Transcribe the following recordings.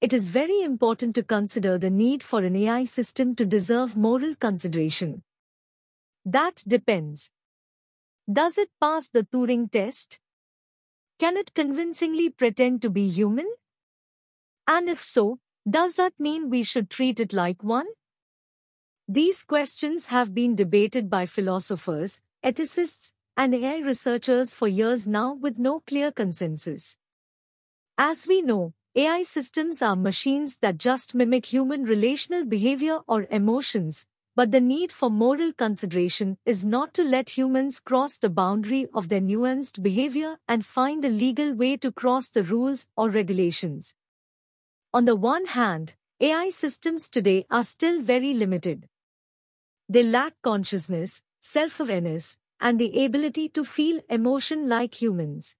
it is very important to consider the need for an AI system to deserve moral consideration. That depends. Does it pass the Turing test? Can it convincingly pretend to be human? And if so, does that mean we should treat it like one? These questions have been debated by philosophers, ethicists, and AI researchers for years now with no clear consensus. As we know, AI systems are machines that just mimic human relational behavior or emotions, but the need for moral consideration is not to let humans cross the boundary of their nuanced behavior and find a legal way to cross the rules or regulations. On the one hand, AI systems today are still very limited. They lack consciousness, self-awareness, and the ability to feel emotion like humans.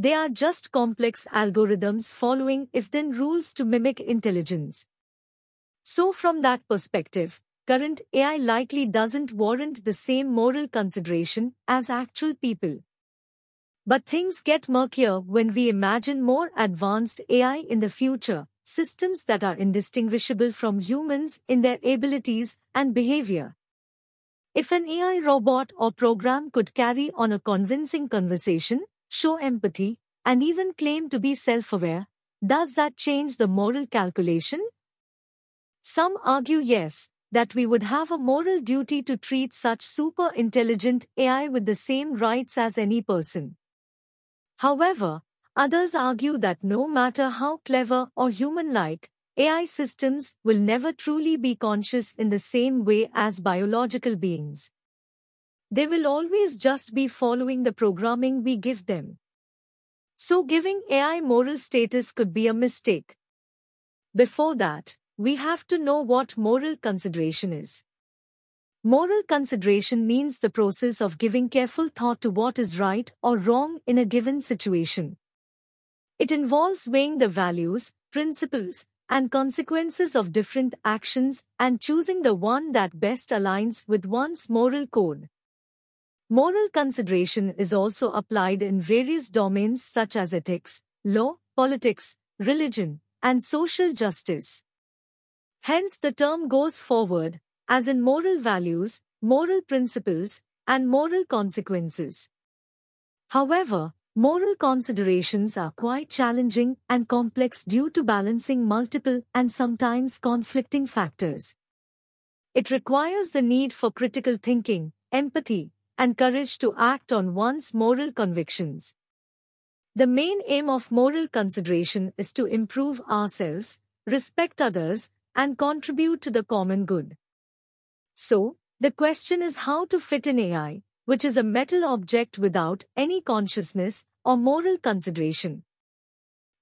They are just complex algorithms following if-then rules to mimic intelligence. So from that perspective, current AI likely doesn't warrant the same moral consideration as actual people. But things get murkier when we imagine more advanced AI in the future, systems that are indistinguishable from humans in their abilities and behavior. If an AI robot or program could carry on a convincing conversation, show empathy, and even claim to be self-aware, does that change the moral calculation? Some argue yes, that we would have a moral duty to treat such super-intelligent AI with the same rights as any person. However, others argue that no matter how clever or human-like, AI systems will never truly be conscious in the same way as biological beings. They will always just be following the programming we give them. So giving AI moral status could be a mistake. Before that, we have to know what moral consideration is. Moral consideration means the process of giving careful thought to what is right or wrong in a given situation. It involves weighing the values, principles, and consequences of different actions and choosing the one that best aligns with one's moral code. Moral consideration is also applied in various domains such as ethics, law, politics, religion, and social justice. Hence the term goes forward, as in moral values, moral principles, and moral consequences. However, moral considerations are quite challenging and complex due to balancing multiple and sometimes conflicting factors. It requires the need for critical thinking, empathy, and courage to act on one's moral convictions. The main aim of moral consideration is to improve ourselves, respect others, and contribute to the common good. So, the question is how to fit in AI, which is a metal object without any consciousness or moral consideration.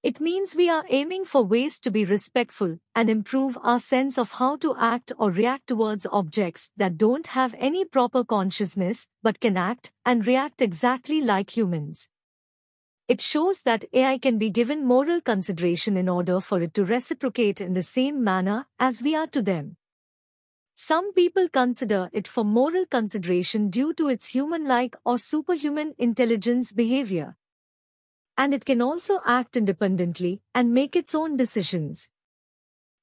It means we are aiming for ways to be respectful and improve our sense of how to act or react towards objects that don't have any proper consciousness but can act and react exactly like humans. It shows that AI can be given moral consideration in order for it to reciprocate in the same manner as we are to them. Some people consider it for moral consideration due to its human-like or superhuman intelligence behavior and it can also act independently and make its own decisions.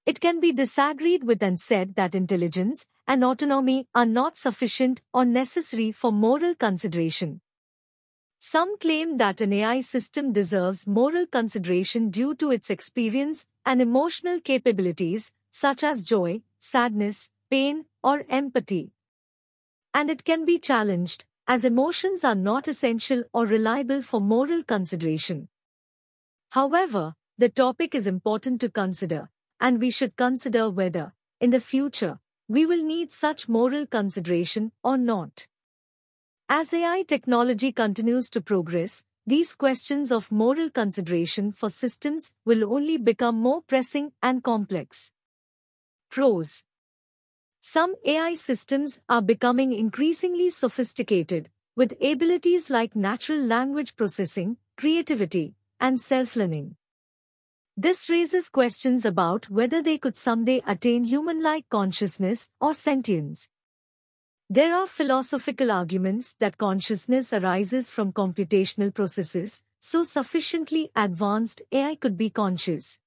It can be disagreed with and said that intelligence and autonomy are not sufficient or necessary for moral consideration. Some claim that an AI system deserves moral consideration due to its experience and emotional capabilities, such as joy, sadness, pain, or empathy. And it can be challenged, as emotions are not essential or reliable for moral consideration. However, the topic is important to consider, and we should consider whether, in the future, we will need such moral consideration or not. As AI technology continues to progress, these questions of moral consideration for systems will only become more pressing and complex. Pros some AI systems are becoming increasingly sophisticated, with abilities like natural language processing, creativity, and self-learning. This raises questions about whether they could someday attain human-like consciousness or sentience. There are philosophical arguments that consciousness arises from computational processes, so sufficiently advanced AI could be conscious.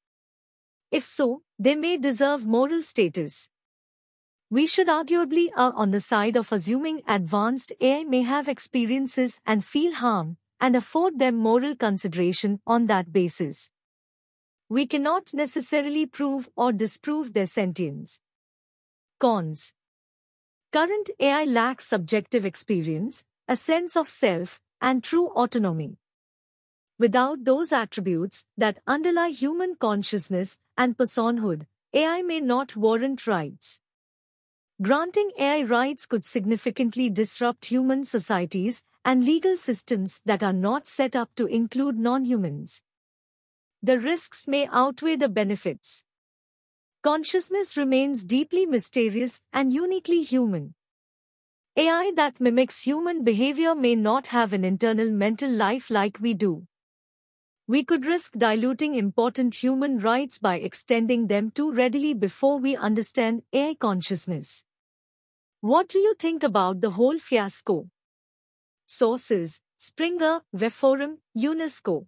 If so, they may deserve moral status. We should arguably are on the side of assuming advanced AI may have experiences and feel harm, and afford them moral consideration on that basis. We cannot necessarily prove or disprove their sentience. Cons Current AI lacks subjective experience, a sense of self, and true autonomy. Without those attributes that underlie human consciousness and personhood, AI may not warrant rights. Granting AI rights could significantly disrupt human societies and legal systems that are not set up to include non-humans. The risks may outweigh the benefits. Consciousness remains deeply mysterious and uniquely human. AI that mimics human behavior may not have an internal mental life like we do. We could risk diluting important human rights by extending them too readily before we understand AI consciousness. What do you think about the whole fiasco? Sources Springer, Webforum, UNESCO